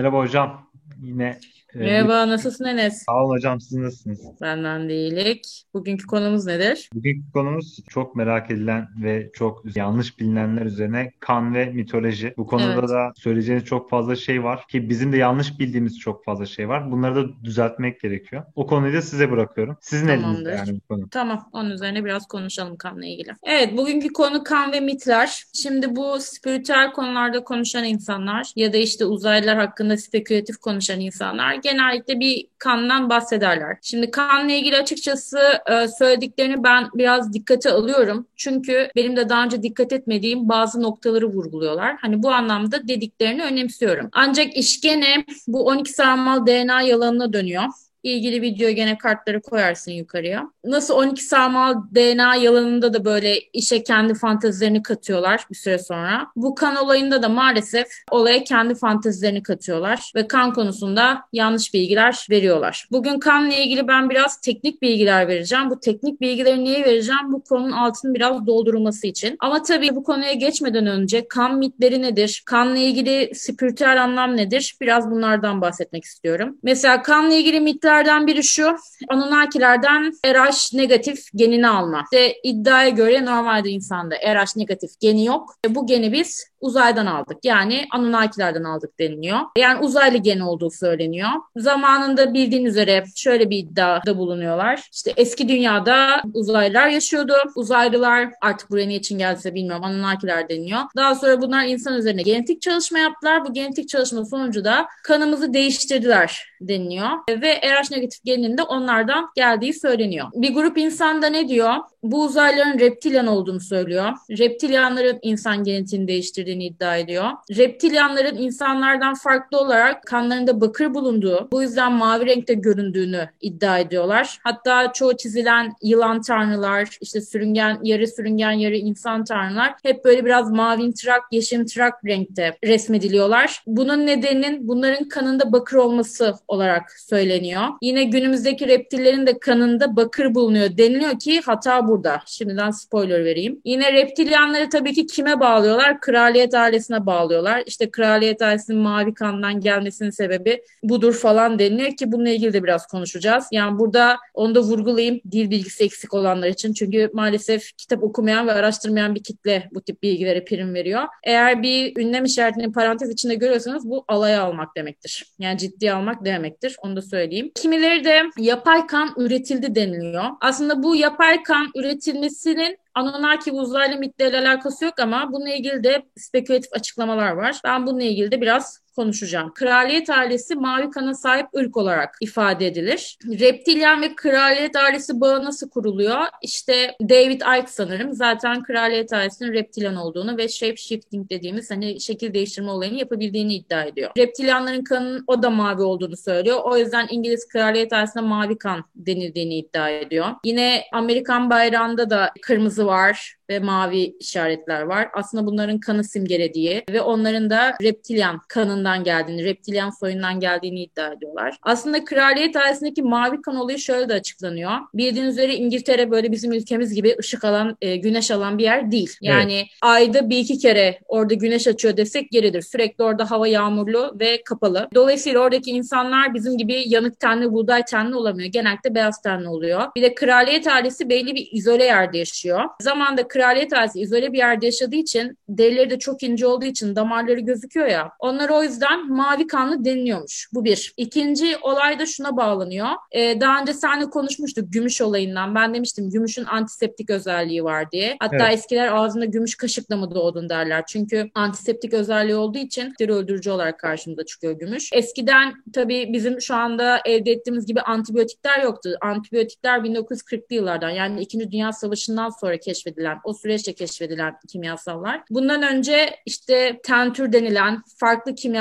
Merhaba hocam. Yine Merhaba, nasılsın Enes? sağ olun hocam. Siz nasılsınız? Benden değilik. Bugünkü konumuz nedir? Bugünkü konumuz çok merak edilen ve çok yanlış bilinenler üzerine kan ve mitoloji. Bu konuda Evet, da söyleyeceğiniz çok fazla şey var ki bizim de yanlış bildiğimiz çok fazla şey var. Bunları da düzeltmek gerekiyor. O konuyu da size bırakıyorum. Sizin elinizde tamamdır. yani bu konu. Tamam, onun üzerine biraz konuşalım kanla ilgili. Evet, bugünkü konu kan ve mitler. Şimdi bu spiritüel konularda konuşan insanlar ya da işte uzaylılar hakkında spekülatif konuşan insanlar genellikle bir kandan bahsederler. Şimdi kanla ilgili açıkçası e, söylediklerini ben biraz dikkate alıyorum. Çünkü benim de daha önce dikkat etmediğim bazı noktaları vurguluyorlar. Hani bu anlamda dediklerini önemsiyorum. Ancak iş gene bu 12 sarmal DNA yalanına dönüyor. İlgili video gene kartları koyarsın yukarıya. Nasıl 12 sarmal DNA yalanında da böyle işe kendi fantezilerini katıyorlar bir süre sonra. Bu kan olayında da maalesef olaya kendi fantezilerini katıyorlar ve kan konusunda yanlış bilgiler veriyorlar. Bugün kanla ilgili ben biraz teknik bilgiler vereceğim. Bu teknik bilgileri niye vereceğim? Bu konunun altını biraz doldurulması için. Ama tabii bu konuya geçmeden önce kan mitleri nedir? Kanla ilgili spiritüel anlam nedir? Biraz bunlardan bahsetmek istiyorum. Mesela kanla ilgili mitlerden biri şu. Anunnakilerden RH negatif genini alma. İşte iddiaya göre normalde insanda RH negatif geni yok. E, bu geni biz uzaydan aldık. Yani Anunnakilerden aldık deniliyor. Yani uzaylı geni olduğu söyleniyor. Zamanında bildiğin üzere şöyle bir iddiada bulunuyorlar. İşte eski dünyada uzaylılar yaşıyordu. Uzaylılar artık buraya niçin geldiyse bilmiyorum Anunnakiler deniliyor. Daha sonra bunlar insan üzerine genetik çalışma yaptılar. Bu genetik çalışma sonucu da kanımızı değiştirdiler deniliyor. Ve RH negatif geninin de onlardan geldiği söyleniyor. Bir grup insan da ne diyor? Bu uzaylıların reptilyan olduğunu söylüyor. Reptilyanların insan genetiğini değiştirdiğini iddia ediyor. Reptilyanların insanlardan farklı olarak kanlarında bakır bulunduğu, bu yüzden mavi renkte göründüğünü iddia ediyorlar. Hatta çoğu çizilen yılan tanrılar, işte sürüngen, yarı sürüngen, yarı insan tanrılar hep böyle biraz mavimtırak, yeşimtırak renkte resmediliyorlar. Bunun nedeninin bunların kanında bakır olması olarak söyleniyor. Yine günümüzdeki reptillerin de kanında bakır bulunuyor deniliyor ki hata burada. Şimdiden spoiler vereyim. Yine reptilyanları tabii ki kime bağlıyorlar? Kraliyet ailesine bağlıyorlar. İşte kraliyet ailesinin mavi kandan gelmesinin sebebi budur falan deniliyor ki bununla ilgili de biraz konuşacağız. Yani burada onu da vurgulayayım dil bilgisi eksik olanlar için. Çünkü maalesef kitap okumayan ve araştırmayan bir kitle bu tip bilgilere prim veriyor. Eğer bir ünlem işaretini parantez içinde görüyorsanız bu alaya almak demektir. Yani ciddiye almak demektir. Onu da söyleyeyim. Kimileri de yapay kan üretildi deniliyor. Aslında bu yapay kan üretilmesinin Anunnaki uzaylı mitleriyle alakası yok ama bununla ilgili de spekülatif açıklamalar var. Ben bununla ilgili de biraz konuşacağım. Kraliyet ailesi mavi kana sahip ırk olarak ifade edilir. Reptilyan ve kraliyet ailesi bağı nasıl kuruluyor? İşte David Icke sanırım zaten kraliyet ailesinin reptilyan olduğunu ve shape shifting dediğimiz hani şekil değiştirme olayını yapabildiğini iddia ediyor. Reptilyanların kanının o da mavi olduğunu söylüyor. O yüzden İngiliz kraliyet ailesine mavi kan denildiğini iddia ediyor. Yine Amerikan bayrağında da kırmızı var ve mavi işaretler var. Aslında bunların kanı simgelediği ve onların da reptilyan kanından geldiğini, reptilyan soyundan geldiğini iddia ediyorlar. Aslında kraliyet ailesindeki mavi kan olayı şöyle de açıklanıyor. Bildiğiniz üzere İngiltere böyle bizim ülkemiz gibi ışık alan, e, güneş alan bir yer değil. Yani Evet. ayda bir iki kere orada güneş açıyor desek yeridir. Sürekli orada hava yağmurlu ve kapalı. Dolayısıyla oradaki insanlar bizim gibi yanık tenli, buğday tenli olamıyor. Genellikle beyaz tenli oluyor. Bir de kraliyet ailesi belli bir izole yerde yaşıyor. Zamanda kraliyet ailesi izole bir yerde yaşadığı için derileri de çok ince olduğu için damarları gözüküyor ya. Onlar o yüzden mavi kanlı deniliyormuş. Bu bir. İkinci olay da şuna bağlanıyor. Ee, daha önce seninle konuşmuştuk gümüş olayından. Ben demiştim gümüşün antiseptik özelliği var diye. Hatta Evet. eskiler ağzında gümüş kaşıkla mı doğdun derler. Çünkü antiseptik özelliği olduğu için deri öldürücü olarak karşımıza çıkıyor gümüş. Eskiden tabii bizim şu anda elde ettiğimiz gibi antibiyotikler yoktu. Antibiyotikler 1940'lı yıllardan yani 2. Dünya Savaşı'ndan sonra keşfedilen, o süreçte keşfedilen kimyasallar. Bundan önce işte tentür denilen farklı kimyasallar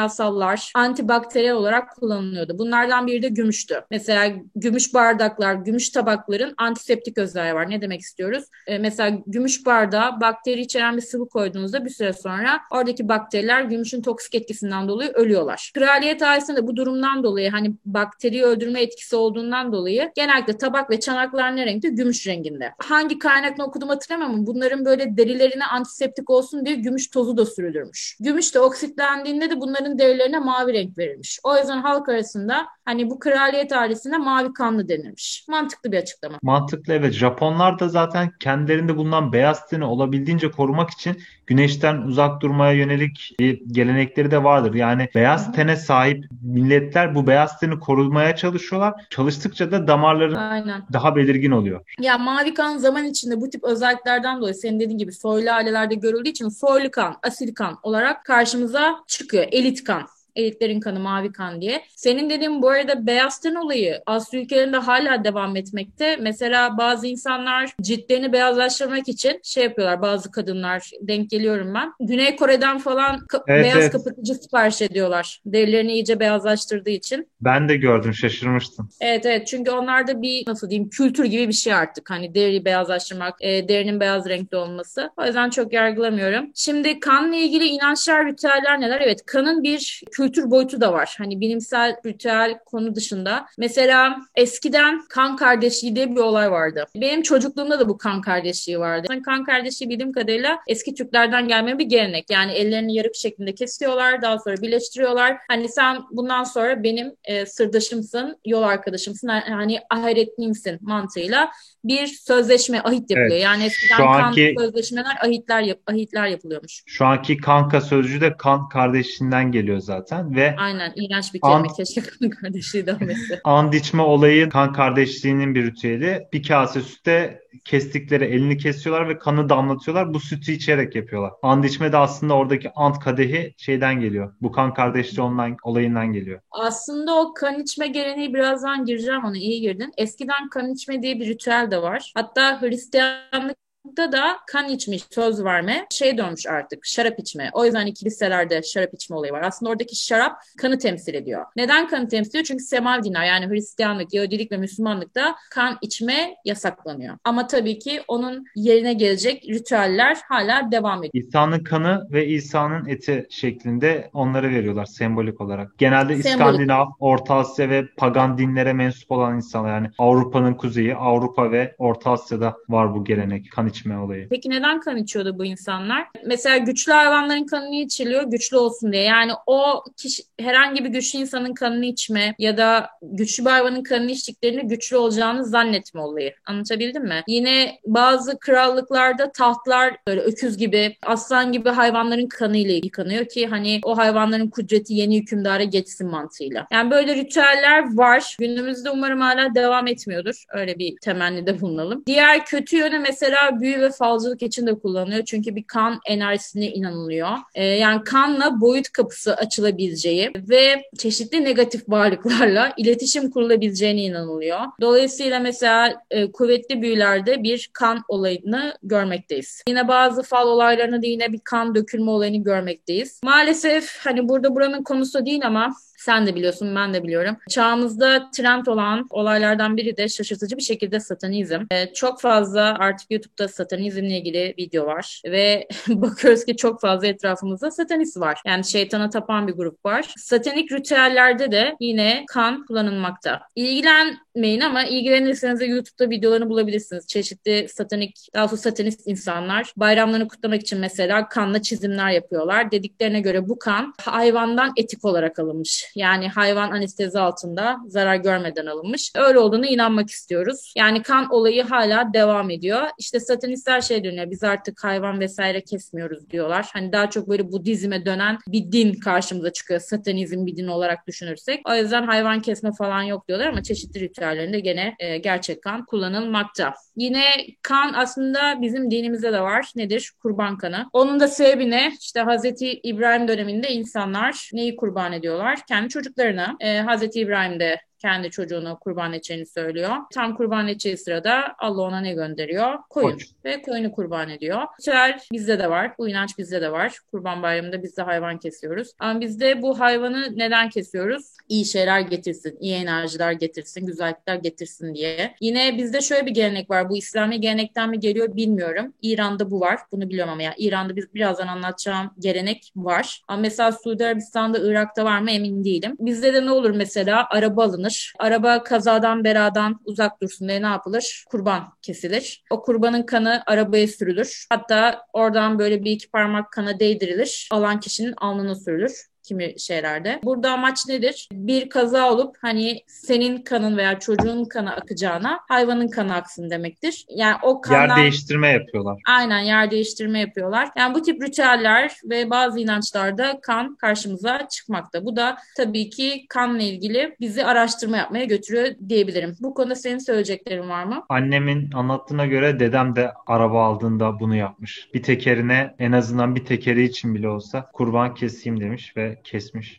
antibakteriyel olarak kullanılıyordu. Bunlardan biri de gümüştü. Mesela gümüş bardaklar, gümüş tabakların antiseptik özelliği var. Ne demek istiyoruz? Ee, mesela gümüş bardağa bakteri içeren bir sıvı koyduğunuzda bir süre sonra oradaki bakteriler gümüşün toksik etkisinden dolayı ölüyorlar. Kraliyet ailesinde bu durumdan dolayı hani bakteriyi öldürme etkisi olduğundan dolayı genellikle tabak ve çanaklar ne renkte? Gümüş renginde. Hangi kaynakla okudum hatırlamam ama bunların böyle derilerine antiseptik olsun diye gümüş tozu da sürülürmüş. Gümüş de oksitlendiğinde de bunların onların derilerine mavi renk verilmiş. O yüzden halk arasında hani bu kraliyet ailesine mavi kanlı denilmiş. Mantıklı bir açıklama. Mantıklı evet. Japonlar da zaten kendilerinde bulunan beyaz teni olabildiğince korumak için güneşten uzak durmaya yönelik gelenekleri de vardır. Yani beyaz tene sahip milletler bu beyaz teni korumaya çalışıyorlar. Çalıştıkça da damarları Aynen. daha belirgin oluyor. Ya mavi kan zaman içinde bu tip özelliklerden dolayı senin dediğin gibi soylu ailelerde görüldüğü için soylu kan, asil kan olarak karşımıza çıkıyor. Elit kan elitlerin kanı mavi kan diye. Senin dediğin bu arada beyaz ten olayı Asya ülkelerinde hala devam etmekte. Mesela bazı insanlar ciltlerini beyazlaştırmak için şey yapıyorlar bazı kadınlar denk geliyorum ben. Güney Kore'den falan ka- evet, beyaz evet. kapatıcı sipariş ediyorlar. Derilerini iyice beyazlaştırdığı için. Ben de gördüm şaşırmıştım. Evet evet çünkü onlarda bir nasıl diyeyim kültür gibi bir şey artık. Hani deri beyazlaştırmak, e, derinin beyaz renkli olması. O yüzden çok yargılamıyorum. Şimdi kanla ilgili inançlar, ritüeller neler? Evet kanın bir kültür boyutu da var. Hani bilimsel, ritüel konu dışında. Mesela eskiden kan kardeşliği diye bir olay vardı. Benim çocukluğumda da bu kan kardeşliği vardı. Kan kardeşliği bildiğim kadarıyla eski Türklerden gelme bir gelenek. Yani ellerini yarık şeklinde kesiyorlar. Daha sonra birleştiriyorlar. Hani sen bundan sonra benim e, sırdaşımsın, yol arkadaşımsın. Hani ahiretlimsin mantığıyla bir sözleşme, ahit yapılıyor. Evet, yani eskiden şu anki, kan sözleşmeler, ahitler, yap, ahitler yapılıyormuş. Şu anki kanka sözcüğü de kan kardeşinden geliyor zaten ve Aynen iğrenç bir kelime. And, Keşke kan kardeşliği denmesi. And içme olayı kan kardeşliğinin bir ritüeli. Bir kase sütte kestikleri elini kesiyorlar ve kanı damlatıyorlar. Bu sütü içerek yapıyorlar. And içme de aslında oradaki ant kadehi şeyden geliyor. Bu kan kardeşliği online, olayından geliyor. Aslında o kan içme geleneği birazdan gireceğim ona iyi girdin. Eskiden kan içme diye bir ritüel de var. Hatta Hristiyanlık da kan içmiş, söz verme şey dönmüş artık şarap içme. O yüzden kiliselerde şarap içme olayı var. Aslında oradaki şarap kanı temsil ediyor. Neden kanı temsil ediyor? Çünkü semav dinar yani Hristiyanlık, Yahudilik ve Müslümanlıkta kan içme yasaklanıyor. Ama tabii ki onun yerine gelecek ritüeller hala devam ediyor. İsa'nın kanı ve İsa'nın eti şeklinde onları veriyorlar sembolik olarak. Genelde sembolik. İskandinav, Orta Asya ve pagan dinlere mensup olan insanlar yani Avrupa'nın kuzeyi, Avrupa ve Orta Asya'da var bu gelenek kan içme olayı. Peki neden kan içiyordu bu insanlar? Mesela güçlü hayvanların kanını içiliyor güçlü olsun diye. Yani o kişi herhangi bir güçlü insanın kanını içme ya da güçlü bir hayvanın kanını içtiklerinde güçlü olacağını zannetme olayı. Anlatabildim mi? Yine bazı krallıklarda tahtlar böyle öküz gibi, aslan gibi hayvanların kanıyla yıkanıyor ki hani o hayvanların kudreti yeni hükümdara geçsin mantığıyla. Yani böyle ritüeller var. Günümüzde umarım hala devam etmiyordur. Öyle bir temennide bulunalım. Diğer kötü yönü mesela büyü ve falcılık için de kullanılıyor. Çünkü bir kan enerjisine inanılıyor. Ee, yani kanla boyut kapısı açılabileceği ve çeşitli negatif varlıklarla iletişim kurulabileceğine inanılıyor. Dolayısıyla mesela e, kuvvetli büyülerde bir kan olayını görmekteyiz. Yine bazı fal olaylarında da yine bir kan dökülme olayını görmekteyiz. Maalesef hani burada buranın konusu değil ama sen de biliyorsun, ben de biliyorum. Çağımızda trend olan olaylardan biri de şaşırtıcı bir şekilde satanizm. Ee, çok fazla artık YouTube'da satanizmle ilgili video var ve bakıyoruz ki çok fazla etrafımızda satanist var. Yani şeytana tapan bir grup var. Satanik ritüellerde de yine kan kullanılmakta. İlgilenmeyin ama ilgilenirseniz de YouTube'da videolarını bulabilirsiniz. Çeşitli satanik, daha doğrusu satanist insanlar bayramlarını kutlamak için mesela kanla çizimler yapıyorlar. Dediklerine göre bu kan hayvandan etik olarak alınmış. Yani hayvan anestezi altında zarar görmeden alınmış. Öyle olduğunu inanmak istiyoruz. Yani kan olayı hala devam ediyor. İşte satanistler şey dönüyor. Biz artık hayvan vesaire kesmiyoruz diyorlar. Hani daha çok böyle Budizme dönen bir din karşımıza çıkıyor. Satanizm bir din olarak düşünürsek. O yüzden hayvan kesme falan yok diyorlar ama çeşitli ritüellerinde gene e, gerçek kan kullanılmakta. Yine kan aslında bizim dinimizde de var. Nedir? Kurban kanı. Onun da sebebi ne? İşte Hazreti İbrahim döneminde insanlar neyi kurban ediyorlar? Kendi çocuklarına. E, Hazreti İbrahim de kendi çocuğunu kurban edeceğini söylüyor. Tam kurban edeceği sırada Allah ona ne gönderiyor? Koyun. Koç. Ve koyunu kurban ediyor. Ritüel bizde de var. Bu inanç bizde de var. Kurban bayramında biz de hayvan kesiyoruz. Ama bizde bu hayvanı neden kesiyoruz? İyi şeyler getirsin, iyi enerjiler getirsin, güzellikler getirsin diye. Yine bizde şöyle bir gelenek var. Bu İslami gelenekten mi geliyor bilmiyorum. İran'da bu var. Bunu biliyorum ama ya İran'da biz birazdan anlatacağım gelenek var. Ama mesela Suudi Arabistan'da, Irak'ta var mı emin değilim. Bizde de ne olur mesela? Araba alınır alınır. Araba kazadan beradan uzak dursun diye ne yapılır? Kurban kesilir. O kurbanın kanı arabaya sürülür. Hatta oradan böyle bir iki parmak kana değdirilir. Alan kişinin alnına sürülür kimi şeylerde. Burada amaç nedir? Bir kaza olup hani senin kanın veya çocuğun kanı akacağına hayvanın kanı aksın demektir. Yani o kandan... Yer değiştirme yapıyorlar. Aynen yer değiştirme yapıyorlar. Yani bu tip ritüeller ve bazı inançlarda kan karşımıza çıkmakta. Bu da tabii ki kanla ilgili bizi araştırma yapmaya götürüyor diyebilirim. Bu konuda senin söyleyeceklerin var mı? Annemin anlattığına göre dedem de araba aldığında bunu yapmış. Bir tekerine en azından bir tekeri için bile olsa kurban keseyim demiş ve kesmiş.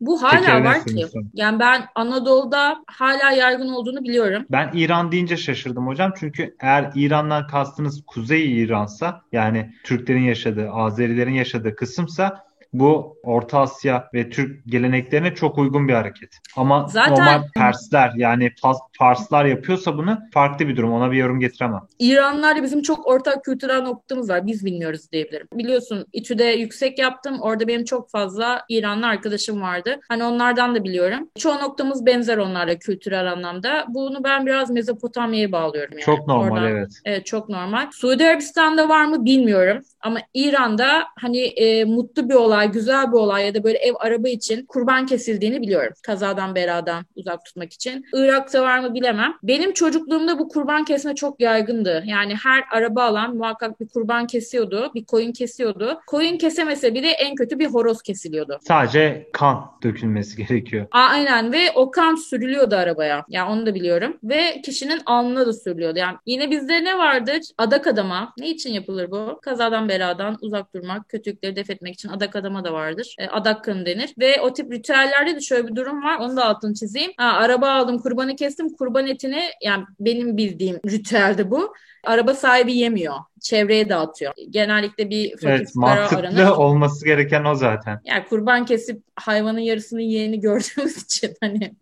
Bu hala var ki. Yani ben Anadolu'da hala yaygın olduğunu biliyorum. Ben İran deyince şaşırdım hocam. Çünkü eğer İran'dan kastınız Kuzey İran'sa yani Türklerin yaşadığı, Azerilerin yaşadığı kısımsa bu Orta Asya ve Türk geleneklerine çok uygun bir hareket. Ama Zaten... normal Persler yani Farslar yapıyorsa bunu farklı bir durum. Ona bir yorum getiremem. İranlarla bizim çok ortak kültürel noktamız var. Biz bilmiyoruz diyebilirim. Biliyorsun İTÜ'de yüksek yaptım. Orada benim çok fazla İranlı arkadaşım vardı. Hani onlardan da biliyorum. Çoğu noktamız benzer onlarla kültürel anlamda. Bunu ben biraz Mezopotamya'ya bağlıyorum. Yani. Çok normal Oradan, evet. Evet çok normal. Suudi Arabistan'da var mı bilmiyorum. Ama İran'da hani e, mutlu bir olay, güzel bir olay ya da böyle ev araba için kurban kesildiğini biliyorum. Kazadan beladan uzak tutmak için. Irak'ta var mı bilemem. Benim çocukluğumda bu kurban kesme çok yaygındı. Yani her araba alan muhakkak bir kurban kesiyordu. Bir koyun kesiyordu. Koyun kesemese bile en kötü bir horoz kesiliyordu. Sadece kan dökülmesi gerekiyor. Aynen ve o kan sürülüyordu arabaya. Yani onu da biliyorum. Ve kişinin alnına da sürülüyordu. Yani yine bizde ne vardır? Adak adama. Ne için yapılır bu? Kazadan beladan uzak durmak, kötülükleri def etmek için adak adama da vardır. E, adak kanı denir. Ve o tip ritüellerde de şöyle bir durum var. Onu da altını çizeyim. Ha, araba aldım, kurbanı kestim. Kurban etini yani benim bildiğim ritüelde bu. Araba sahibi yemiyor. Çevreye dağıtıyor. Genellikle bir fakir evet, mantıklı aranır. olması gereken o zaten. Yani kurban kesip hayvanın yarısını yiyeni gördüğümüz için hani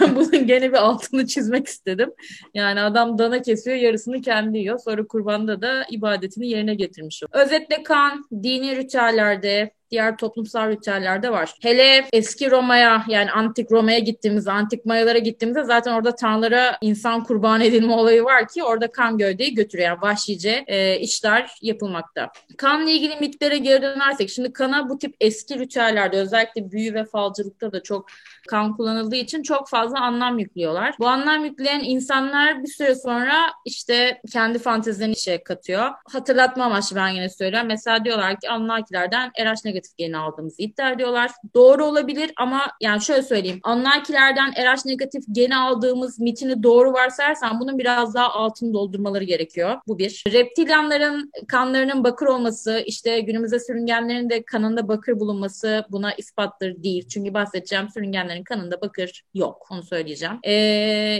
ben bunun gene bir altını çizmek istedim. Yani adam dana kesiyor yarısını kendi yiyor. Sonra kurbanda da ibadetini yerine getirmiş. Özetle kan dini ritüellerde diğer toplumsal ritüellerde var. Hele eski Roma'ya yani antik Roma'ya gittiğimizde, antik Mayalara gittiğimizde zaten orada tanrılara insan kurban edilme olayı var ki orada kan gövdeyi götürüyor. Yani vahşice e, işler yapılmakta. Kanla ilgili mitlere geri dönersek şimdi kana bu tip eski ritüellerde özellikle büyü ve falcılıkta da çok kan kullanıldığı için çok fazla anlam yüklüyorlar. Bu anlam yükleyen insanlar bir süre sonra işte kendi fantezilerini işe katıyor. Hatırlatma amaçlı ben yine söylüyorum. Mesela diyorlar ki Anunnakilerden RH negatif geni aldığımızı iddia ediyorlar. Doğru olabilir ama yani şöyle söyleyeyim. Anunnakilerden RH negatif geni aldığımız mitini doğru varsayarsan bunun biraz daha altını doldurmaları gerekiyor. Bu bir. Reptilyanların kanlarının bakır olması, işte günümüzde sürüngenlerin de kanında bakır bulunması buna ispattır değil. Çünkü bahsedeceğim sürüngenlerin kanında bakır yok. Onu söyleyeceğim. E,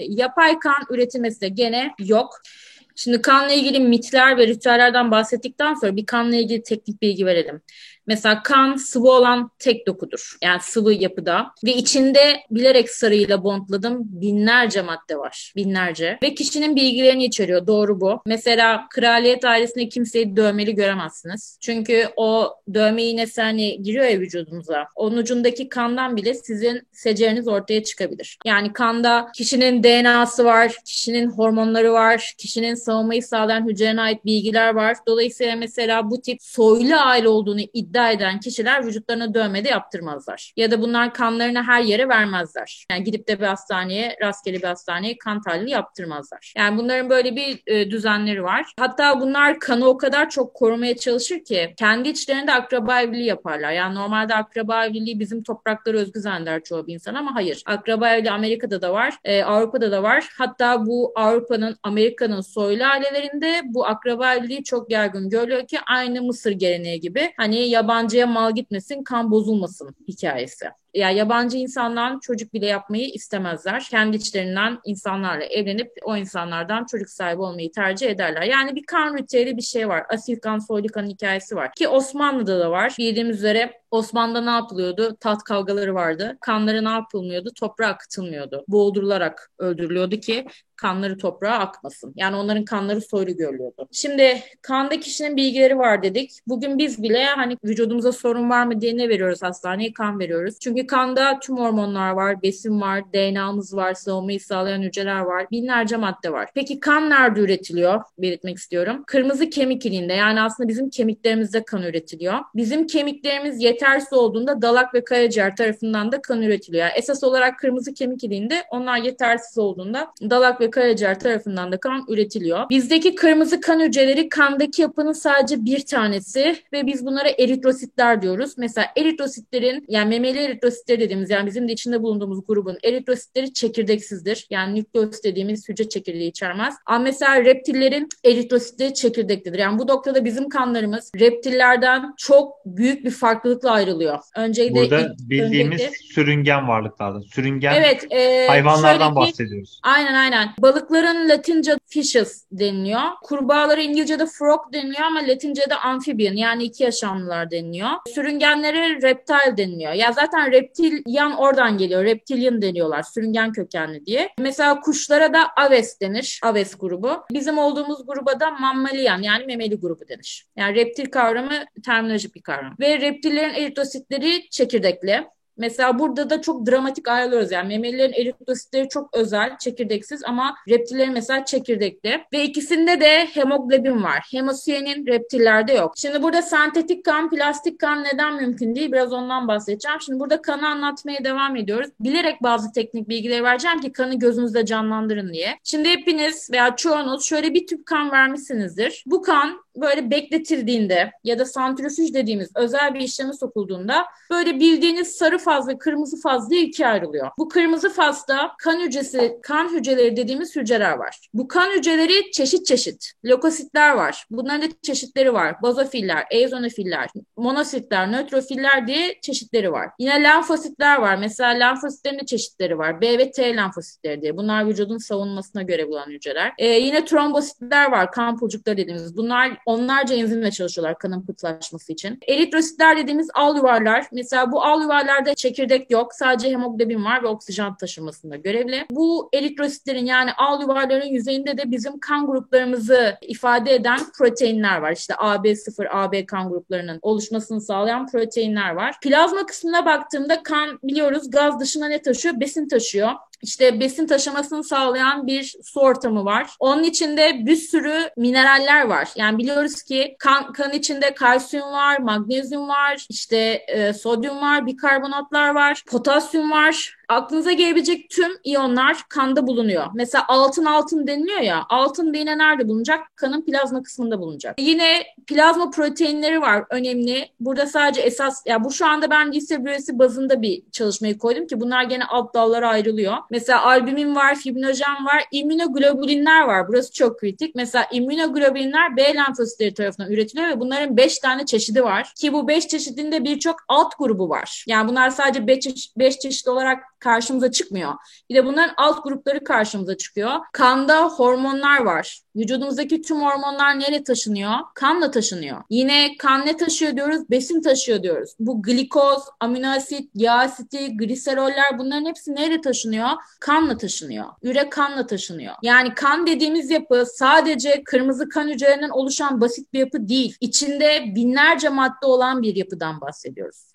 yapay kan üretilmesi de gene yok. Şimdi kanla ilgili mitler ve ritüellerden bahsettikten sonra bir kanla ilgili teknik bilgi verelim. Mesela kan sıvı olan tek dokudur. Yani sıvı yapıda. Ve içinde bilerek sarıyla bondladım binlerce madde var. Binlerce. Ve kişinin bilgilerini içeriyor. Doğru bu. Mesela kraliyet ailesinde kimseyi dövmeli göremezsiniz. Çünkü o dövme iğnesi hani giriyor ya vücudunuza. Onun ucundaki kandan bile sizin seceriniz ortaya çıkabilir. Yani kanda kişinin DNA'sı var, kişinin hormonları var, kişinin savunmayı sağlayan hücrelerine ait bilgiler var. Dolayısıyla mesela bu tip soylu aile olduğunu iddia iddia eden kişiler vücutlarına dövme de yaptırmazlar. Ya da bunlar kanlarını her yere vermezler. Yani gidip de bir hastaneye, rastgele bir hastaneye kan tahlili yaptırmazlar. Yani bunların böyle bir e, düzenleri var. Hatta bunlar kanı o kadar çok korumaya çalışır ki kendi içlerinde akraba evliliği yaparlar. Yani normalde akraba evliliği bizim topraklara özgü zanneder çoğu bir insan ama hayır. Akraba evliliği Amerika'da da var, e, Avrupa'da da var. Hatta bu Avrupa'nın, Amerika'nın soylu ailelerinde bu akraba evliliği çok yaygın görülüyor ki aynı Mısır geleneği gibi. Hani ya yabancıya mal gitmesin, kan bozulmasın hikayesi ya yabancı insandan çocuk bile yapmayı istemezler. Kendi içlerinden insanlarla evlenip o insanlardan çocuk sahibi olmayı tercih ederler. Yani bir kan ritüeli bir şey var. Asil kan, soylu kan hikayesi var. Ki Osmanlı'da da var. Bildiğimiz üzere Osmanlı'da ne yapılıyordu? Tat kavgaları vardı. Kanları ne yapılmıyordu? Toprağa akıtılmıyordu. Boğdurularak öldürülüyordu ki kanları toprağa akmasın. Yani onların kanları soylu görülüyordu. Şimdi kanda kişinin bilgileri var dedik. Bugün biz bile hani vücudumuza sorun var mı diye ne veriyoruz hastaneye? Kan veriyoruz. Çünkü kanda tüm hormonlar var, besin var, DNA'mız var, savunmayı sağlayan hücreler var, binlerce madde var. Peki kan nerede üretiliyor? Belirtmek istiyorum. Kırmızı kemik iliğinde yani aslında bizim kemiklerimizde kan üretiliyor. Bizim kemiklerimiz yetersiz olduğunda dalak ve karaciğer tarafından da kan üretiliyor. Yani esas olarak kırmızı kemik iliğinde onlar yetersiz olduğunda dalak ve karaciğer tarafından da kan üretiliyor. Bizdeki kırmızı kan hücreleri kandaki yapının sadece bir tanesi ve biz bunlara eritrositler diyoruz. Mesela eritrositlerin yani memeli eritrositler dediğimiz yani bizim de içinde bulunduğumuz grubun eritrositleri çekirdeksizdir. Yani nükleus dediğimiz hücre çekirdeği içermez. Ama mesela reptillerin eritrositleri çekirdeklidir. Yani bu noktada bizim kanlarımız reptillerden çok büyük bir farklılıkla ayrılıyor. Öncelikle Burada bildiğimiz öncelikle, sürüngen varlıklardan. Sürüngen evet, e, hayvanlardan bahsediyoruz. Aynen aynen. Balıkların Latince fishes deniliyor. Kurbağalara İngilizce'de frog deniliyor ama Latince'de amphibian yani iki yaşamlılar deniliyor. Sürüngenlere reptile deniliyor. Ya zaten reptilyan oradan geliyor. Reptilian deniyorlar. Sürüngen kökenli diye. Mesela kuşlara da aves denir. Aves grubu. Bizim olduğumuz gruba da mammalian yani memeli grubu denir. Yani reptil kavramı terminolojik bir kavram. Ve reptillerin eritrositleri çekirdekli. Mesela burada da çok dramatik ayrılıyoruz. Yani memelilerin eritrositleri çok özel, çekirdeksiz ama reptillerin mesela çekirdekli. Ve ikisinde de hemoglobin var. Hemosiyenin reptillerde yok. Şimdi burada sentetik kan, plastik kan neden mümkün değil? Biraz ondan bahsedeceğim. Şimdi burada kanı anlatmaya devam ediyoruz. Bilerek bazı teknik bilgileri vereceğim ki kanı gözünüzde canlandırın diye. Şimdi hepiniz veya çoğunuz şöyle bir tüp kan vermişsinizdir. Bu kan böyle bekletildiğinde ya da santrifüj dediğimiz özel bir işleme sokulduğunda böyle bildiğiniz sarı faz ve kırmızı faz diye ikiye ayrılıyor. Bu kırmızı fazda kan hücresi, kan hücreleri dediğimiz hücreler var. Bu kan hücreleri çeşit çeşit. Lokositler var. Bunların da çeşitleri var. Bazofiller, eozinofiller, monositler, nötrofiller diye çeşitleri var. Yine lenfositler var. Mesela lenfositlerin de çeşitleri var. B ve T lenfositleri diye. Bunlar vücudun savunmasına göre bulan hücreler. Ee, yine trombositler var. Kan pulcukları dediğimiz. Bunlar onlarca enzimle çalışıyorlar kanın pıhtılaşması için. Eritrositler dediğimiz al yuvarlar. Mesela bu al yuvarlarda çekirdek yok. Sadece hemoglobin var ve oksijen taşımasında görevli. Bu eritrositlerin yani al yuvarların yüzeyinde de bizim kan gruplarımızı ifade eden proteinler var. İşte AB0, AB kan gruplarının oluşmasını sağlayan proteinler var. Plazma kısmına baktığımda kan biliyoruz gaz dışına ne taşıyor? Besin taşıyor işte besin taşımasını sağlayan bir su ortamı var. Onun içinde bir sürü mineraller var. Yani biliyoruz ki kan, kan içinde kalsiyum var, magnezyum var, işte e, sodyum var, bikarbonatlar var, potasyum var, Aklınıza gelebilecek tüm iyonlar kanda bulunuyor. Mesela altın altın deniliyor ya. Altın da yine nerede bulunacak? Kanın plazma kısmında bulunacak. Yine plazma proteinleri var önemli. Burada sadece esas ya bu şu anda ben lise biyolojisi bazında bir çalışmayı koydum ki bunlar gene alt dallara ayrılıyor. Mesela albumin var, fibrinojen var, immünoglobulinler var. Burası çok kritik. Mesela immünoglobulinler B lenfositleri tarafından üretiliyor ve bunların 5 tane çeşidi var. Ki bu 5 çeşidinde birçok alt grubu var. Yani bunlar sadece 5 çeşit, beş çeşit olarak karşımıza çıkmıyor. Bir de bunların alt grupları karşımıza çıkıyor. Kanda hormonlar var. Vücudumuzdaki tüm hormonlar nereye taşınıyor? Kanla taşınıyor. Yine kan ne taşıyor diyoruz? Besin taşıyor diyoruz. Bu glikoz, amino asit, yağ asiti, gliseroller bunların hepsi nereye taşınıyor? Kanla taşınıyor. Üre kanla taşınıyor. Yani kan dediğimiz yapı sadece kırmızı kan hücrelerinden oluşan basit bir yapı değil. İçinde binlerce madde olan bir yapıdan bahsediyoruz.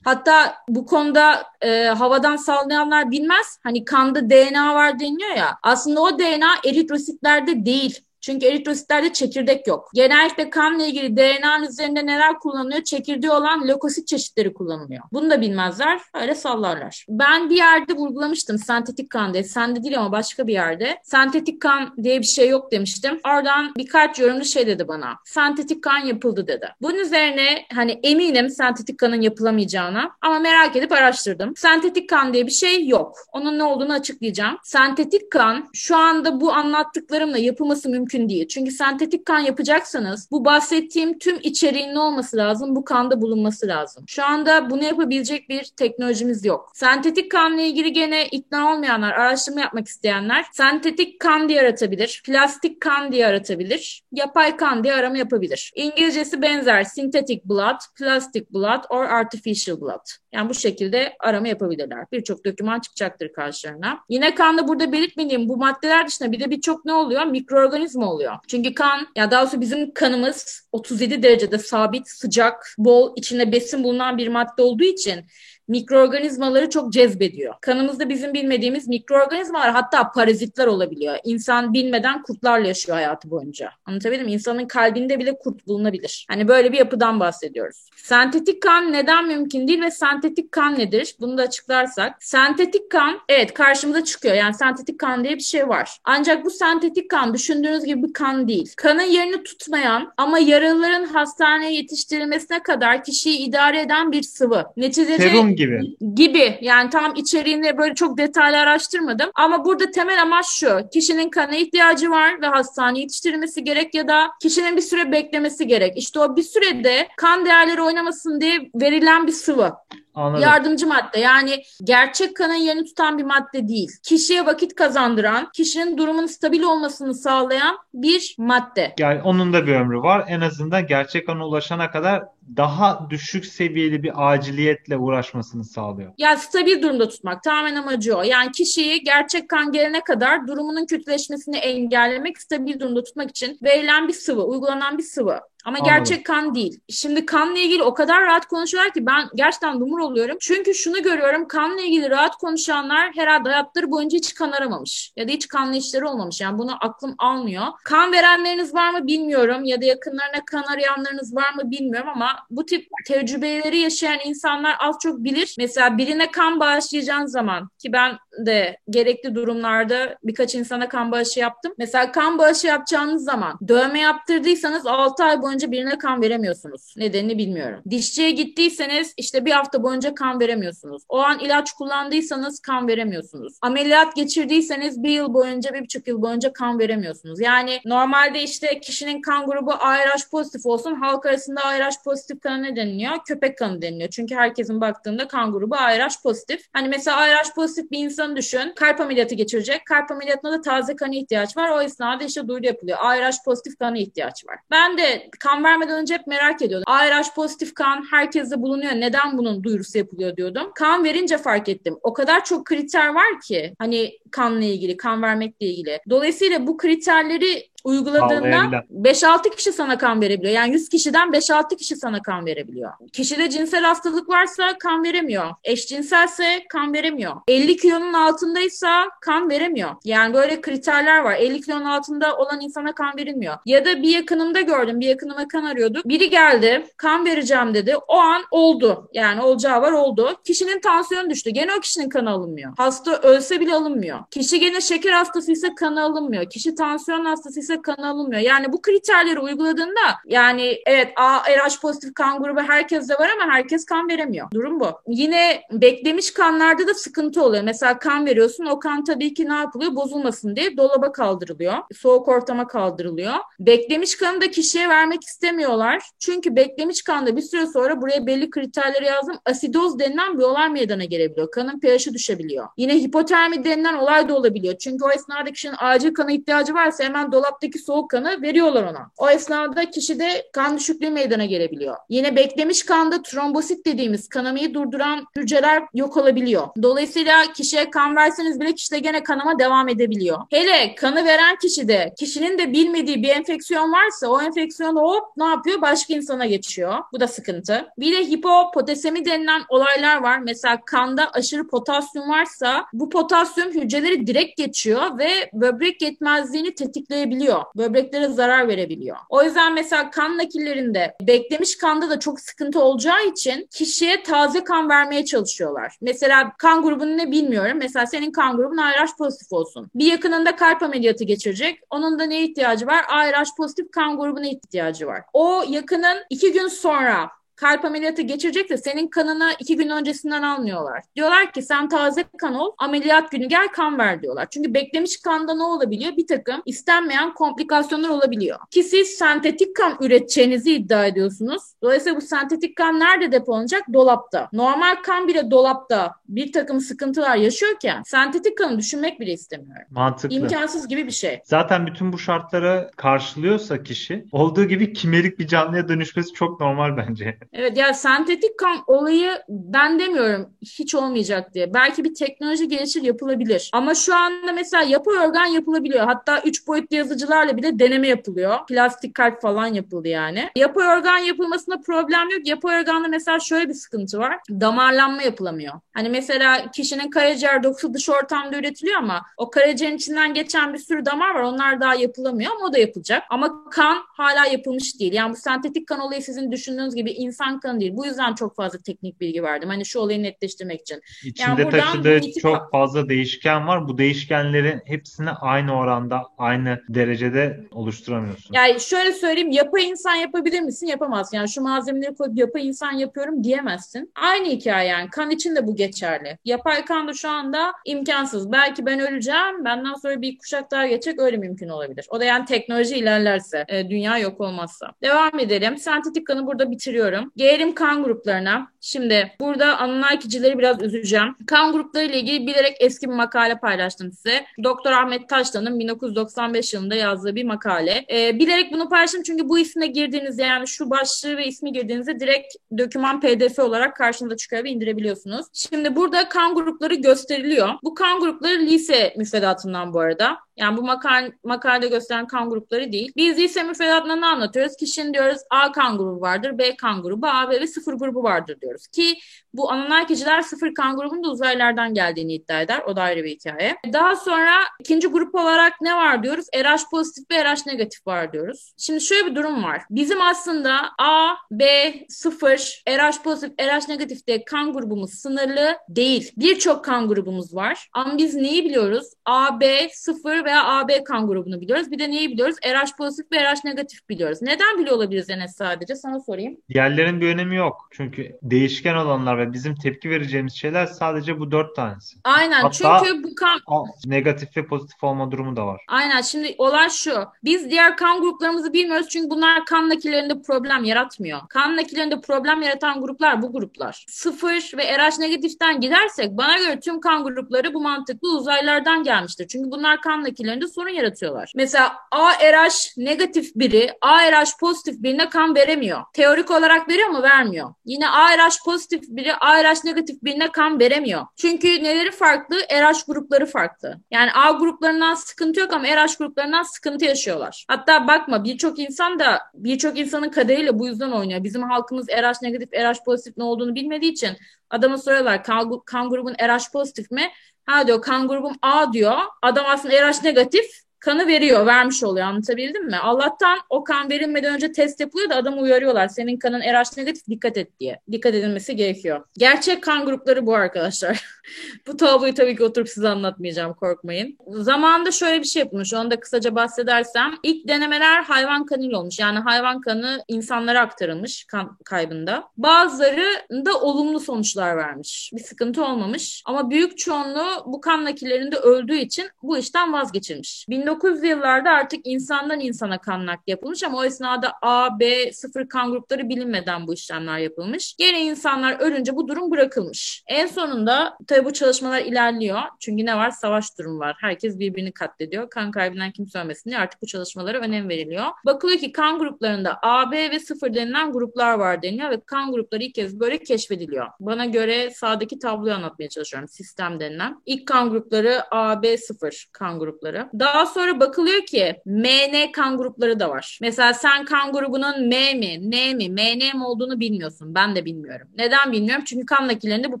Hatta bu konuda e, havadan sallayanlar bilmez. Hani kanda DNA var deniyor ya. Aslında o DNA eritrositlerde değil. Çünkü eritrositlerde çekirdek yok. Genellikle kanla ilgili DNA'nın üzerinde neler kullanılıyor? Çekirdeği olan lökosit çeşitleri kullanılıyor. Bunu da bilmezler. Öyle sallarlar. Ben bir yerde vurgulamıştım sentetik kan diye. Sende değil ama başka bir yerde. Sentetik kan diye bir şey yok demiştim. Oradan birkaç yorumcu şey dedi bana. Sentetik kan yapıldı dedi. Bunun üzerine hani eminim sentetik kanın yapılamayacağına ama merak edip araştırdım. Sentetik kan diye bir şey yok. Onun ne olduğunu açıklayacağım. Sentetik kan şu anda bu anlattıklarımla yapılması mümkün mümkün değil. Çünkü sentetik kan yapacaksanız bu bahsettiğim tüm içeriğin ne olması lazım? Bu kanda bulunması lazım. Şu anda bunu yapabilecek bir teknolojimiz yok. Sentetik kanla ilgili gene ikna olmayanlar, araştırma yapmak isteyenler sentetik kan diye aratabilir, plastik kan diye aratabilir, yapay kan diye arama yapabilir. İngilizcesi benzer. Synthetic blood, plastic blood or artificial blood. Yani bu şekilde arama yapabilirler. Birçok doküman çıkacaktır karşılarına. Yine kanda burada belirtmediğim bu maddeler dışında bir de birçok ne oluyor? Mikroorganizma oluyor. Çünkü kan ya daha doğrusu bizim kanımız 37 derecede sabit, sıcak, bol içinde besin bulunan bir madde olduğu için mikroorganizmaları çok cezbediyor. Kanımızda bizim bilmediğimiz mikroorganizmalar hatta parazitler olabiliyor. İnsan bilmeden kurtlarla yaşıyor hayatı boyunca. Anlatabildim mi? İnsanın kalbinde bile kurt bulunabilir. Hani böyle bir yapıdan bahsediyoruz. Sentetik kan neden mümkün değil ve sentetik kan nedir? Bunu da açıklarsak. Sentetik kan evet karşımıza çıkıyor. Yani sentetik kan diye bir şey var. Ancak bu sentetik kan düşündüğünüz gibi bir kan değil. Kanın yerini tutmayan ama yaralıların hastaneye yetiştirilmesine kadar kişiyi idare eden bir sıvı. Neticede Serum gibi. Gibi. Yani tam içeriğini böyle çok detaylı araştırmadım. Ama burada temel amaç şu. Kişinin kana ihtiyacı var ve hastaneye yetiştirilmesi gerek ya da kişinin bir süre beklemesi gerek. İşte o bir sürede kan değerleri oynamasın diye verilen bir sıvı. Anladım. Yardımcı madde yani gerçek kanın yerini tutan bir madde değil. Kişiye vakit kazandıran, kişinin durumunun stabil olmasını sağlayan bir madde. Yani onun da bir ömrü var. En azından gerçek kana ulaşana kadar daha düşük seviyeli bir aciliyetle uğraşmasını sağlıyor. Yani stabil durumda tutmak tamamen amacı o. Yani kişiyi gerçek kan gelene kadar durumunun kötüleşmesini engellemek, stabil durumda tutmak için verilen bir sıvı, uygulanan bir sıvı. Ama Anladım. gerçek kan değil. Şimdi kanla ilgili o kadar rahat konuşuyorlar ki ben gerçekten dumur oluyorum. Çünkü şunu görüyorum kanla ilgili rahat konuşanlar herhalde hayatları boyunca hiç kan aramamış. Ya da hiç kanlı işleri olmamış. Yani bunu aklım almıyor. Kan verenleriniz var mı bilmiyorum. Ya da yakınlarına kan arayanlarınız var mı bilmiyorum ama bu tip tecrübeleri yaşayan insanlar az çok bilir. Mesela birine kan bağışlayacağın zaman ki ben de gerekli durumlarda birkaç insana kan bağışı yaptım. Mesela kan bağışı yapacağınız zaman dövme yaptırdıysanız 6 ay boyunca birine kan veremiyorsunuz. Nedenini bilmiyorum. Dişçiye gittiyseniz işte bir hafta boyunca kan veremiyorsunuz. O an ilaç kullandıysanız kan veremiyorsunuz. Ameliyat geçirdiyseniz bir yıl boyunca, bir buçuk yıl boyunca kan veremiyorsunuz. Yani normalde işte kişinin kan grubu ARH pozitif olsun. Halk arasında ARH pozitif kanı ne deniliyor? Köpek kanı deniliyor. Çünkü herkesin baktığında kan grubu ARH pozitif. Hani mesela ARH pozitif bir insanı düşün. Kalp ameliyatı geçirecek. Kalp ameliyatına da taze kana ihtiyaç var. O esnada işte duyuru yapılıyor. ARH pozitif kana ihtiyaç var. Ben de kan vermeden önce hep merak ediyordum. ARH pozitif kan herkeste bulunuyor. Neden bunun duyurusu yapılıyor diyordum. Kan verince fark ettim. O kadar çok kriter var ki hani kanla ilgili, kan vermekle ilgili. Dolayısıyla bu kriterleri uyguladığında 5-6 kişi sana kan verebiliyor. Yani 100 kişiden 5-6 kişi sana kan verebiliyor. Kişide cinsel hastalık varsa kan veremiyor. Eşcinselse kan veremiyor. 50 kilonun altındaysa kan veremiyor. Yani böyle kriterler var. 50 kilonun altında olan insana kan verilmiyor. Ya da bir yakınımda gördüm. Bir yakınıma kan arıyorduk. Biri geldi kan vereceğim dedi. O an oldu. Yani olacağı var oldu. Kişinin tansiyonu düştü. Gene o kişinin kanı alınmıyor. Hasta ölse bile alınmıyor. Kişi gene şeker hastasıysa kanı alınmıyor. Kişi tansiyon hastasıysa ise kan alınmıyor. Yani bu kriterleri uyguladığında yani evet A, RH pozitif kan grubu herkeste var ama herkes kan veremiyor. Durum bu. Yine beklemiş kanlarda da sıkıntı oluyor. Mesela kan veriyorsun o kan tabii ki ne yapılıyor? Bozulmasın diye dolaba kaldırılıyor. Soğuk ortama kaldırılıyor. Beklemiş kanı da kişiye vermek istemiyorlar. Çünkü beklemiş kanda bir süre sonra buraya belli kriterleri yazdım. Asidoz denilen bir olay meydana gelebiliyor. Kanın pH'i düşebiliyor. Yine hipotermi denilen olay da olabiliyor. Çünkü o esnada kişinin acil kana ihtiyacı varsa hemen dolapta vücuttaki soğuk kanı veriyorlar ona. O esnada kişide kan düşüklüğü meydana gelebiliyor. Yine beklemiş kanda trombosit dediğimiz kanamayı durduran hücreler yok olabiliyor. Dolayısıyla kişiye kan verseniz bile kişide gene kanama devam edebiliyor. Hele kanı veren kişide kişinin de bilmediği bir enfeksiyon varsa o enfeksiyon hop ne yapıyor? Başka insana geçiyor. Bu da sıkıntı. Bir de hipopotesemi denilen olaylar var. Mesela kanda aşırı potasyum varsa bu potasyum hücreleri direkt geçiyor ve böbrek yetmezliğini tetikleyebiliyor edebiliyor. Böbreklere zarar verebiliyor. O yüzden mesela kan nakillerinde beklemiş kanda da çok sıkıntı olacağı için kişiye taze kan vermeye çalışıyorlar. Mesela kan grubunu ne bilmiyorum. Mesela senin kan grubun ARH pozitif olsun. Bir yakınında kalp ameliyatı geçirecek. Onun da ne ihtiyacı var? ARH pozitif kan grubuna ihtiyacı var. O yakının iki gün sonra kalp ameliyatı geçirecekse senin kanını iki gün öncesinden almıyorlar. Diyorlar ki sen taze kan ol ameliyat günü gel kan ver diyorlar. Çünkü beklemiş kanda ne olabiliyor? Bir takım istenmeyen komplikasyonlar olabiliyor. Ki siz sentetik kan üreteceğinizi iddia ediyorsunuz. Dolayısıyla bu sentetik kan nerede depolanacak? Dolapta. Normal kan bile dolapta bir takım sıkıntılar yaşıyorken sentetik kanı düşünmek bile istemiyorum. Mantıklı. İmkansız gibi bir şey. Zaten bütün bu şartları karşılıyorsa kişi olduğu gibi kimerik bir canlıya dönüşmesi çok normal bence. Evet ya sentetik kan olayı ben demiyorum hiç olmayacak diye. Belki bir teknoloji gelişir yapılabilir. Ama şu anda mesela yapay organ yapılabiliyor. Hatta 3 boyutlu yazıcılarla bile deneme yapılıyor. Plastik kalp falan yapıldı yani. Yapay organ yapılmasında problem yok. Yapay organda mesela şöyle bir sıkıntı var. Damarlanma yapılamıyor. Hani mesela kişinin karaciğer dokusu dış ortamda üretiliyor ama o karaciğerin içinden geçen bir sürü damar var. Onlar daha yapılamıyor ama o da yapılacak. Ama kan hala yapılmış değil. Yani bu sentetik kan olayı sizin düşündüğünüz gibi insan kanı değil. Bu yüzden çok fazla teknik bilgi verdim. Hani şu olayı netleştirmek için. İçinde yani taşıdığı çok fazla değişken var. Bu değişkenlerin hepsini aynı oranda, aynı derecede oluşturamıyorsun. Yani şöyle söyleyeyim, yapay insan yapabilir misin? Yapamazsın. Yani şu malzemeleri koyup yapay insan yapıyorum diyemezsin. Aynı hikaye yani. Kan için de bu geçerli. Yapay kan da şu anda imkansız. Belki ben öleceğim. Benden sonra bir kuşak daha geçecek. Öyle mümkün olabilir. O da yani teknoloji ilerlerse, e, dünya yok olmazsa. Devam edelim. Sentetik kanı burada bitiriyorum. Gelelim kan gruplarına. Şimdi burada Anunnakicileri biraz üzeceğim. Kan grupları ile ilgili bilerek eski bir makale paylaştım size. Doktor Ahmet Taşlan'ın 1995 yılında yazdığı bir makale. E, bilerek bunu paylaştım çünkü bu isme girdiğinizde yani şu başlığı ve ismi girdiğinizde direkt doküman pdf olarak karşınıza çıkıyor ve indirebiliyorsunuz. Şimdi burada kan grupları gösteriliyor. Bu kan grupları lise müfredatından bu arada. Yani bu makale, makalede gösteren kan grupları değil. Biz lise müfredatında ne anlatıyoruz? Kişinin diyoruz A kan grubu vardır, B kan grubu, A, ve sıfır grubu vardır diyoruz. Ki bu Anunnakiciler sıfır kan grubunun da uzaylılardan geldiğini iddia eder. O da ayrı bir hikaye. Daha sonra ikinci grup olarak ne var diyoruz? RH pozitif ve RH negatif var diyoruz. Şimdi şöyle bir durum var. Bizim aslında A, B, sıfır, RH pozitif, RH negatif de kan grubumuz sınırlı değil. Birçok kan grubumuz var. Ama biz neyi biliyoruz? A, B, sıfır veya AB kan grubunu biliyoruz. Bir de neyi biliyoruz? RH pozitif ve RH negatif biliyoruz. Neden biliyor olabiliriz Enes sadece? Sana sorayım. Diğerlerin bir önemi yok. Çünkü değişken olanlar ve bizim tepki vereceğimiz şeyler sadece bu dört tanesi. Aynen. Hatta Çünkü bu kan negatif ve pozitif olma durumu da var. Aynen. Şimdi olay şu. Biz diğer kan gruplarımızı bilmiyoruz çünkü bunlar kan nakillerinde problem yaratmıyor. Kan nakillerinde problem yaratan gruplar bu gruplar. Sıfır ve RH negatiften gidersek bana göre tüm kan grupları bu mantıklı uzaylardan gelmiştir. Çünkü bunlar kan nakillerinde sorun yaratıyorlar. Mesela ARH negatif biri ARH pozitif birine kan veremiyor. Teorik olarak veriyor mu? Vermiyor. Yine ARH pozitif biri ARH negatif birine kan veremiyor. Çünkü neleri farklı? RH grupları farklı. Yani A gruplarından sıkıntı yok ama RH gruplarından sıkıntı yaşıyorlar. Hatta bakma birçok insan da birçok insanın kaderiyle bu yüzden oynuyor. Bizim halkımız RH negatif, RH pozitif ne olduğunu bilmediği için adama soruyorlar kan, kan grubun RH pozitif mi? Ha diyor kan grubum A diyor. Adam aslında RH negatif kanı veriyor, vermiş oluyor. Anlatabildim mi? Allah'tan o kan verilmeden önce test yapılıyor da adamı uyarıyorlar. Senin kanın RH negatif dikkat et diye. Dikkat edilmesi gerekiyor. Gerçek kan grupları bu arkadaşlar. bu tabloyu tabii ki oturup size anlatmayacağım korkmayın. Zamanında şöyle bir şey yapılmış. Onu da kısaca bahsedersem. ilk denemeler hayvan kanıyla olmuş. Yani hayvan kanı insanlara aktarılmış kan kaybında. Bazıları da olumlu sonuçlar vermiş. Bir sıkıntı olmamış. Ama büyük çoğunluğu bu kan nakillerinde öldüğü için bu işten vazgeçilmiş. 1900'lü yıllarda artık insandan insana kan nakli yapılmış ama o esnada A, B, sıfır kan grupları bilinmeden bu işlemler yapılmış. Gene insanlar ölünce bu durum bırakılmış. En sonunda tabii bu çalışmalar ilerliyor. Çünkü ne var? Savaş durumu var. Herkes birbirini katlediyor. Kan kaybından kimse ölmesin diye artık bu çalışmalara önem veriliyor. Bakılıyor ki kan gruplarında A, B ve sıfır denilen gruplar var deniyor ve kan grupları ilk kez böyle keşfediliyor. Bana göre sağdaki tabloyu anlatmaya çalışıyorum. Sistem denilen. İlk kan grupları A, B, sıfır kan grupları. Daha sonra bakılıyor ki MN kan grupları da var. Mesela sen kan grubunun M mi, N mi, MN mi olduğunu bilmiyorsun. Ben de bilmiyorum. Neden bilmiyorum? Çünkü kan nakillerinde bu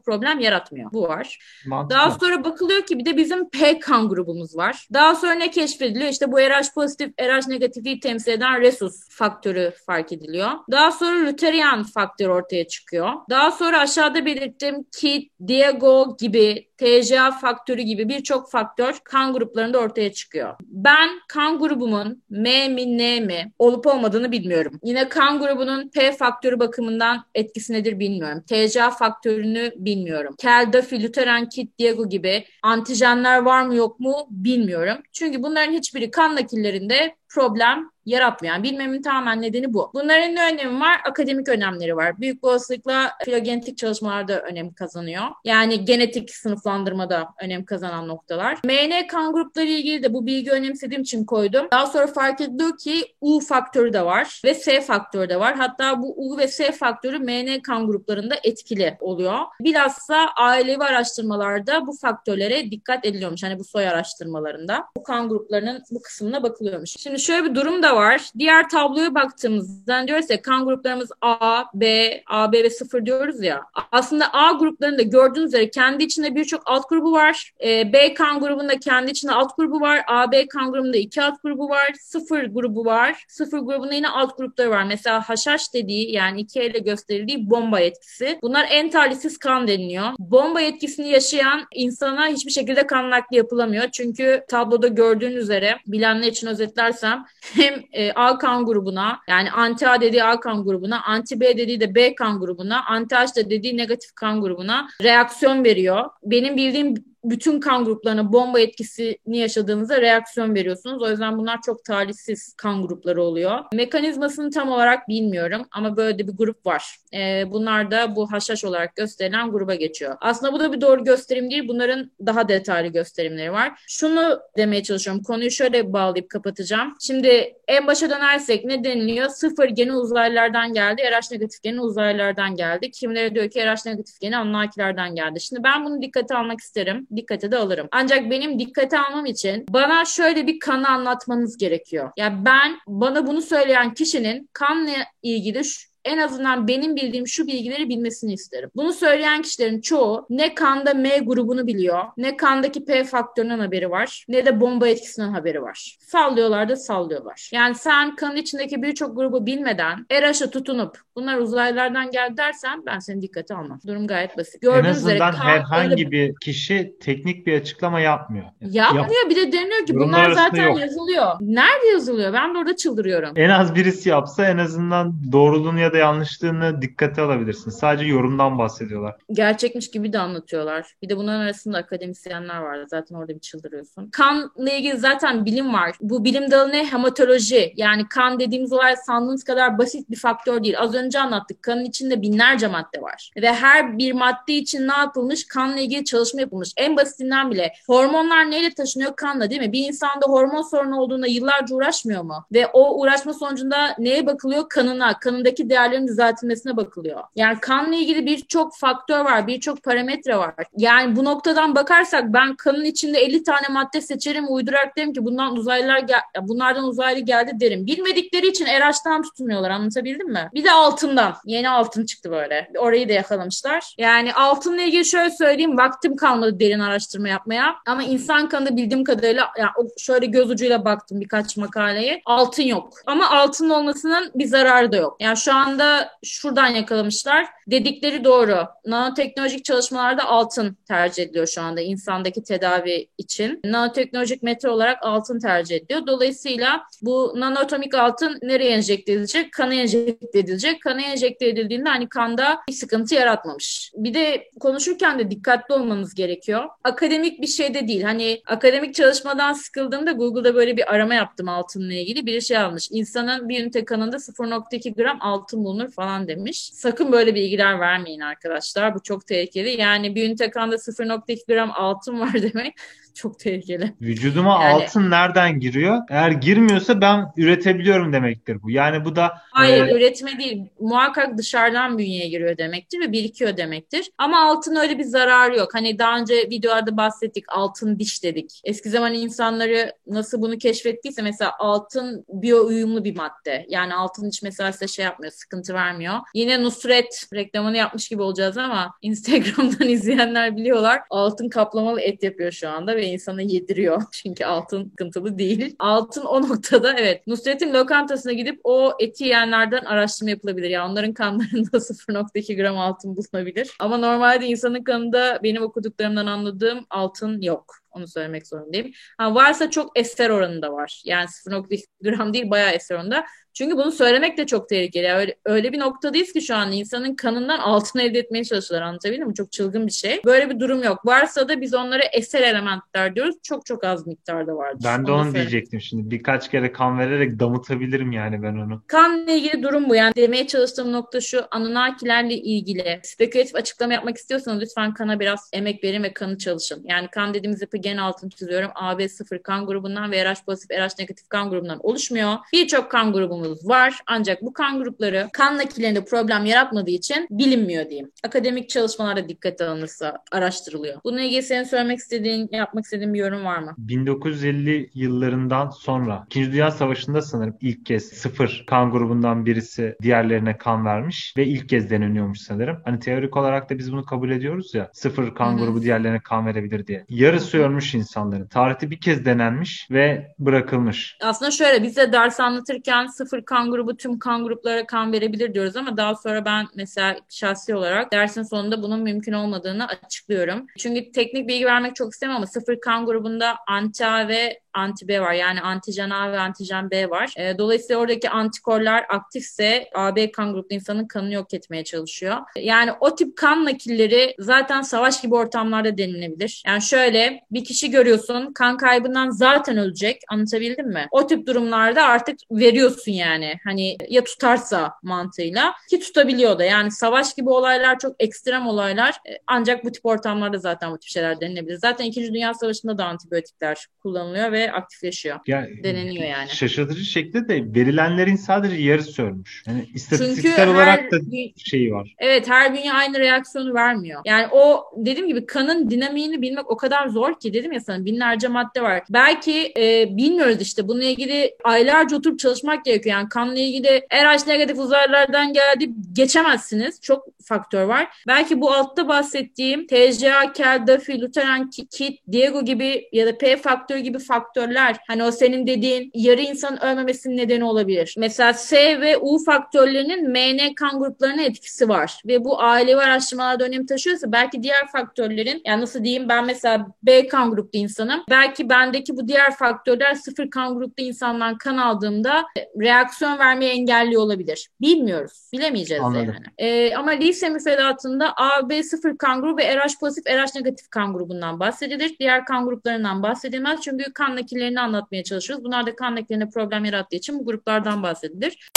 problem yaratmıyor. Bu var. Mantıklı. Daha sonra bakılıyor ki bir de bizim P kan grubumuz var. Daha sonra ne keşfediliyor? İşte bu RH pozitif, RH negatifi temsil eden resus faktörü fark ediliyor. Daha sonra Luterian faktörü ortaya çıkıyor. Daha sonra aşağıda belirttiğim Kit, Diego gibi TCA faktörü gibi birçok faktör kan gruplarında ortaya çıkıyor. Ben kan grubumun M mi N mi olup olmadığını bilmiyorum. Yine kan grubunun P faktörü bakımından etkisi nedir bilmiyorum. TCA faktörünü bilmiyorum. Keldafi, Luteran, Kit, Diego gibi antijenler var mı yok mu bilmiyorum. Çünkü bunların hiçbiri kan nakillerinde problem yaratmıyor. Yani bilmemin tamamen nedeni bu. Bunların ne önemi var? Akademik önemleri var. Büyük olasılıkla filogenetik çalışmalarda önem kazanıyor. Yani genetik sınıflandırmada önem kazanan noktalar. MN kan grupları ilgili de bu bilgi önemsediğim için koydum. Daha sonra fark ediliyor ki U faktörü de var ve S faktörü de var. Hatta bu U ve S faktörü MN kan gruplarında etkili oluyor. Bilhassa ailevi araştırmalarda bu faktörlere dikkat ediliyormuş. Hani bu soy araştırmalarında. Bu kan gruplarının bu kısmına bakılıyormuş. Şimdi şöyle bir durum da var. Diğer tabloya baktığımızda diyoruz ya kan gruplarımız A, B, A, B ve 0 diyoruz ya. Aslında A gruplarında gördüğünüz üzere kendi içinde birçok alt grubu var. E, B kan grubunda kendi içinde alt grubu var. A, B kan grubunda iki alt grubu var. 0 grubu var. 0 grubunda yine alt grupları var. Mesela haşhaş dediği yani iki elle gösterildiği bomba etkisi. Bunlar en talihsiz kan deniliyor. Bomba etkisini yaşayan insana hiçbir şekilde kan nakli yapılamıyor. Çünkü tabloda gördüğünüz üzere bilenler için özetlersem edersem hem e, A kan grubuna yani anti A dediği A kan grubuna, anti B dediği de B kan grubuna, anti H da dediği negatif kan grubuna reaksiyon veriyor. Benim bildiğim bütün kan gruplarına bomba etkisini yaşadığınızda reaksiyon veriyorsunuz. O yüzden bunlar çok talihsiz kan grupları oluyor. Mekanizmasını tam olarak bilmiyorum ama böyle de bir grup var. Ee, bunlar da bu haşhaş olarak gösterilen gruba geçiyor. Aslında bu da bir doğru gösterim değil. Bunların daha detaylı gösterimleri var. Şunu demeye çalışıyorum. Konuyu şöyle bağlayıp kapatacağım. Şimdi en başa dönersek ne deniliyor? Sıfır geni uzaylılardan geldi. RH negatif geni uzaylılardan geldi. Kimileri diyor ki RH negatif geni Anunnakilerden geldi. Şimdi ben bunu dikkate almak isterim dikkate de alırım. Ancak benim dikkate almam için bana şöyle bir kanı anlatmanız gerekiyor. Ya yani ben bana bunu söyleyen kişinin kanla ilgili en azından benim bildiğim şu bilgileri bilmesini isterim. Bunu söyleyen kişilerin çoğu ne kanda M grubunu biliyor, ne kandaki P faktörünün haberi var, ne de bomba etkisinden haberi var. Sallıyorlar da sallıyorlar. Yani sen kanın içindeki birçok grubu bilmeden RH'a tutunup bunlar uzaylılardan geldi dersen ben seni dikkate almam. Durum gayet basit. Gördüğünüz en azından üzere, herhangi öyle... bir kişi teknik bir açıklama yapmıyor. Yapmıyor. Yap. Bir de deniyor ki Yorumlar bunlar zaten yok. yazılıyor. Nerede yazılıyor? Ben de orada çıldırıyorum. En az birisi yapsa en azından doğruluğunu ya da yanlışlığını dikkate alabilirsin. Sadece yorumdan bahsediyorlar. Gerçekmiş gibi de anlatıyorlar. Bir de bunların arasında akademisyenler var. Zaten orada bir çıldırıyorsun. Kanla ilgili zaten bilim var. Bu bilim dalı ne? Hematoloji. Yani kan dediğimiz olay sandığınız kadar basit bir faktör değil. Az önce anlattık. Kanın içinde binlerce madde var. Ve her bir madde için ne yapılmış? Kanla ilgili çalışma yapılmış. En basitinden bile hormonlar neyle taşınıyor? Kanla değil mi? Bir insanda hormon sorunu olduğunda yıllarca uğraşmıyor mu? Ve o uğraşma sonucunda neye bakılıyor? Kanına. Kanındaki değerli değerlerin düzeltilmesine bakılıyor. Yani kanla ilgili birçok faktör var, birçok parametre var. Yani bu noktadan bakarsak ben kanın içinde 50 tane madde seçerim, uydurarak derim ki bundan uzaylılar gel bunlardan uzaylı geldi derim. Bilmedikleri için RH'tan tutunuyorlar anlatabildim mi? Bir de altından. Yeni altın çıktı böyle. Orayı da yakalamışlar. Yani altınla ilgili şöyle söyleyeyim. Vaktim kalmadı derin araştırma yapmaya. Ama insan kanında bildiğim kadarıyla yani şöyle göz ucuyla baktım birkaç makaleye. Altın yok. Ama altın olmasının bir zararı da yok. Yani şu anda da şuradan yakalamışlar. Dedikleri doğru. Nanoteknolojik çalışmalarda altın tercih ediliyor şu anda insandaki tedavi için. Nanoteknolojik metal olarak altın tercih ediliyor. Dolayısıyla bu nanoatomik altın nereye enjekte edilecek? Kana enjekte edilecek. Kana enjekte edildiğinde hani kanda bir sıkıntı yaratmamış. Bir de konuşurken de dikkatli olmanız gerekiyor. Akademik bir şey de değil. Hani akademik çalışmadan sıkıldığımda Google'da böyle bir arama yaptım altınla ilgili. Bir şey almış. İnsanın bir ünite kanında 0.2 gram altın bulunur bulunur falan demiş. Sakın böyle bilgiler vermeyin arkadaşlar. Bu çok tehlikeli. Yani bir ünite kanda 0.2 gram altın var demek çok tehlikeli. Vücuduma yani, altın nereden giriyor? Eğer girmiyorsa ben üretebiliyorum demektir bu. Yani bu da Hayır, e... üretme değil. Muhakkak dışarıdan bünyeye giriyor demektir ve birikiyor demektir. Ama altın öyle bir zararı yok. Hani daha önce videolarda bahsettik altın diş dedik. Eski zaman insanları nasıl bunu keşfettiyse mesela altın biyo uyumlu bir madde. Yani altın diş mesela size şey yapmıyor, sıkıntı vermiyor. Yine Nusret reklamını yapmış gibi olacağız ama Instagram'dan izleyenler biliyorlar. Altın kaplamalı et yapıyor şu anda ve insana yediriyor. Çünkü altın sıkıntılı değil. Altın o noktada evet Nusret'in lokantasına gidip o eti yiyenlerden araştırma yapılabilir. Yani onların kanlarında 0.2 gram altın bulunabilir. Ama normalde insanın kanında benim okuduklarımdan anladığım altın yok. Onu söylemek zorundayım. Ha, varsa çok ester oranında var. Yani 0.2 gram değil bayağı ester oranında. Çünkü bunu söylemek de çok tehlikeli. Öyle, öyle bir noktadayız ki şu an insanın kanından altın elde etmeye çalışıyorlar anlatabildim mi? Çok çılgın bir şey. Böyle bir durum yok. Varsa da biz onlara eser elementler diyoruz. Çok çok az miktarda vardır. Ben de onu, onu diyecektim şimdi. Birkaç kere kan vererek damıtabilirim yani ben onu. Kanla ilgili durum bu. Yani demeye çalıştığım nokta şu. Anunnakilerle ilgili spekülatif açıklama yapmak istiyorsanız lütfen kana biraz emek verin ve kanı çalışın. Yani kan dediğimiz yapı gen altını çiziyorum. AB0 kan grubundan ve RH pozitif, RH negatif kan grubundan oluşmuyor. Birçok kan grubumuz grubumuz var. Ancak bu kan grupları kan nakillerinde problem yaratmadığı için bilinmiyor diyeyim. Akademik çalışmalarda dikkat alınırsa araştırılıyor. Bununla ilgili senin söylemek istediğin, yapmak istediğin bir yorum var mı? 1950 yıllarından sonra İkinci Dünya Savaşı'nda sanırım ilk kez sıfır kan grubundan birisi diğerlerine kan vermiş ve ilk kez deneniyormuş sanırım. Hani teorik olarak da biz bunu kabul ediyoruz ya sıfır kan Hı-hı. grubu diğerlerine kan verebilir diye. Yarısı ölmüş insanların. Tarihte bir kez denenmiş ve bırakılmış. Aslında şöyle bize ders anlatırken sıfır sıfır kan grubu tüm kan gruplara kan verebilir diyoruz ama daha sonra ben mesela şahsi olarak dersin sonunda bunun mümkün olmadığını açıklıyorum. Çünkü teknik bilgi vermek çok istemem ama sıfır kan grubunda anti ve anti B var. Yani antijen A ve antijen B var. E, dolayısıyla oradaki antikorlar aktifse AB kan gruplu insanın kanını yok etmeye çalışıyor. Yani o tip kan nakilleri zaten savaş gibi ortamlarda denilebilir. Yani şöyle bir kişi görüyorsun kan kaybından zaten ölecek. Anlatabildim mi? O tip durumlarda artık veriyorsun yani. Hani ya tutarsa mantığıyla ki tutabiliyor da. Yani savaş gibi olaylar çok ekstrem olaylar. E, ancak bu tip ortamlarda zaten bu tip şeyler denilebilir. Zaten 2. Dünya Savaşı'nda da antibiyotikler kullanılıyor ve aktifleşiyor. Ya, Deneniyor yani. Şaşırtıcı şekilde de verilenlerin sadece yarısı ölmüş. Yani istatistiksel Çünkü olarak her, da şeyi var. Evet her bünye aynı reaksiyonu vermiyor. Yani o dediğim gibi kanın dinamiğini bilmek o kadar zor ki dedim ya sana binlerce madde var. Belki e, bilmiyoruz işte bununla ilgili aylarca oturup çalışmak gerekiyor. Yani kanla ilgili RH negatif uzaylılardan geldi geçemezsiniz. Çok faktör var. Belki bu altta bahsettiğim TCA, Kel, Duffy, Lutheran, Kit, Diego gibi ya da P faktörü gibi faktör faktörler hani o senin dediğin yarı insan ölmemesinin nedeni olabilir. Mesela S ve U faktörlerinin MN kan gruplarına etkisi var ve bu ailevi araştırmalarda önem taşıyorsa belki diğer faktörlerin yani nasıl diyeyim ben mesela B kan gruplu insanım. Belki bendeki bu diğer faktörler sıfır kan gruplu insandan kan aldığımda reaksiyon vermeyi engelliyor olabilir. Bilmiyoruz. Bilemeyeceğiz Anladım. yani. Ee, ama lise müfredatında A, B sıfır kan grubu ve RH pozitif, RH negatif kan grubundan bahsedilir. Diğer kan gruplarından bahsedilmez. Çünkü kan nakillerini anlatmaya çalışıyoruz. Bunlar da kan nakillerine problem yarattığı için bu gruplardan bahsedilir.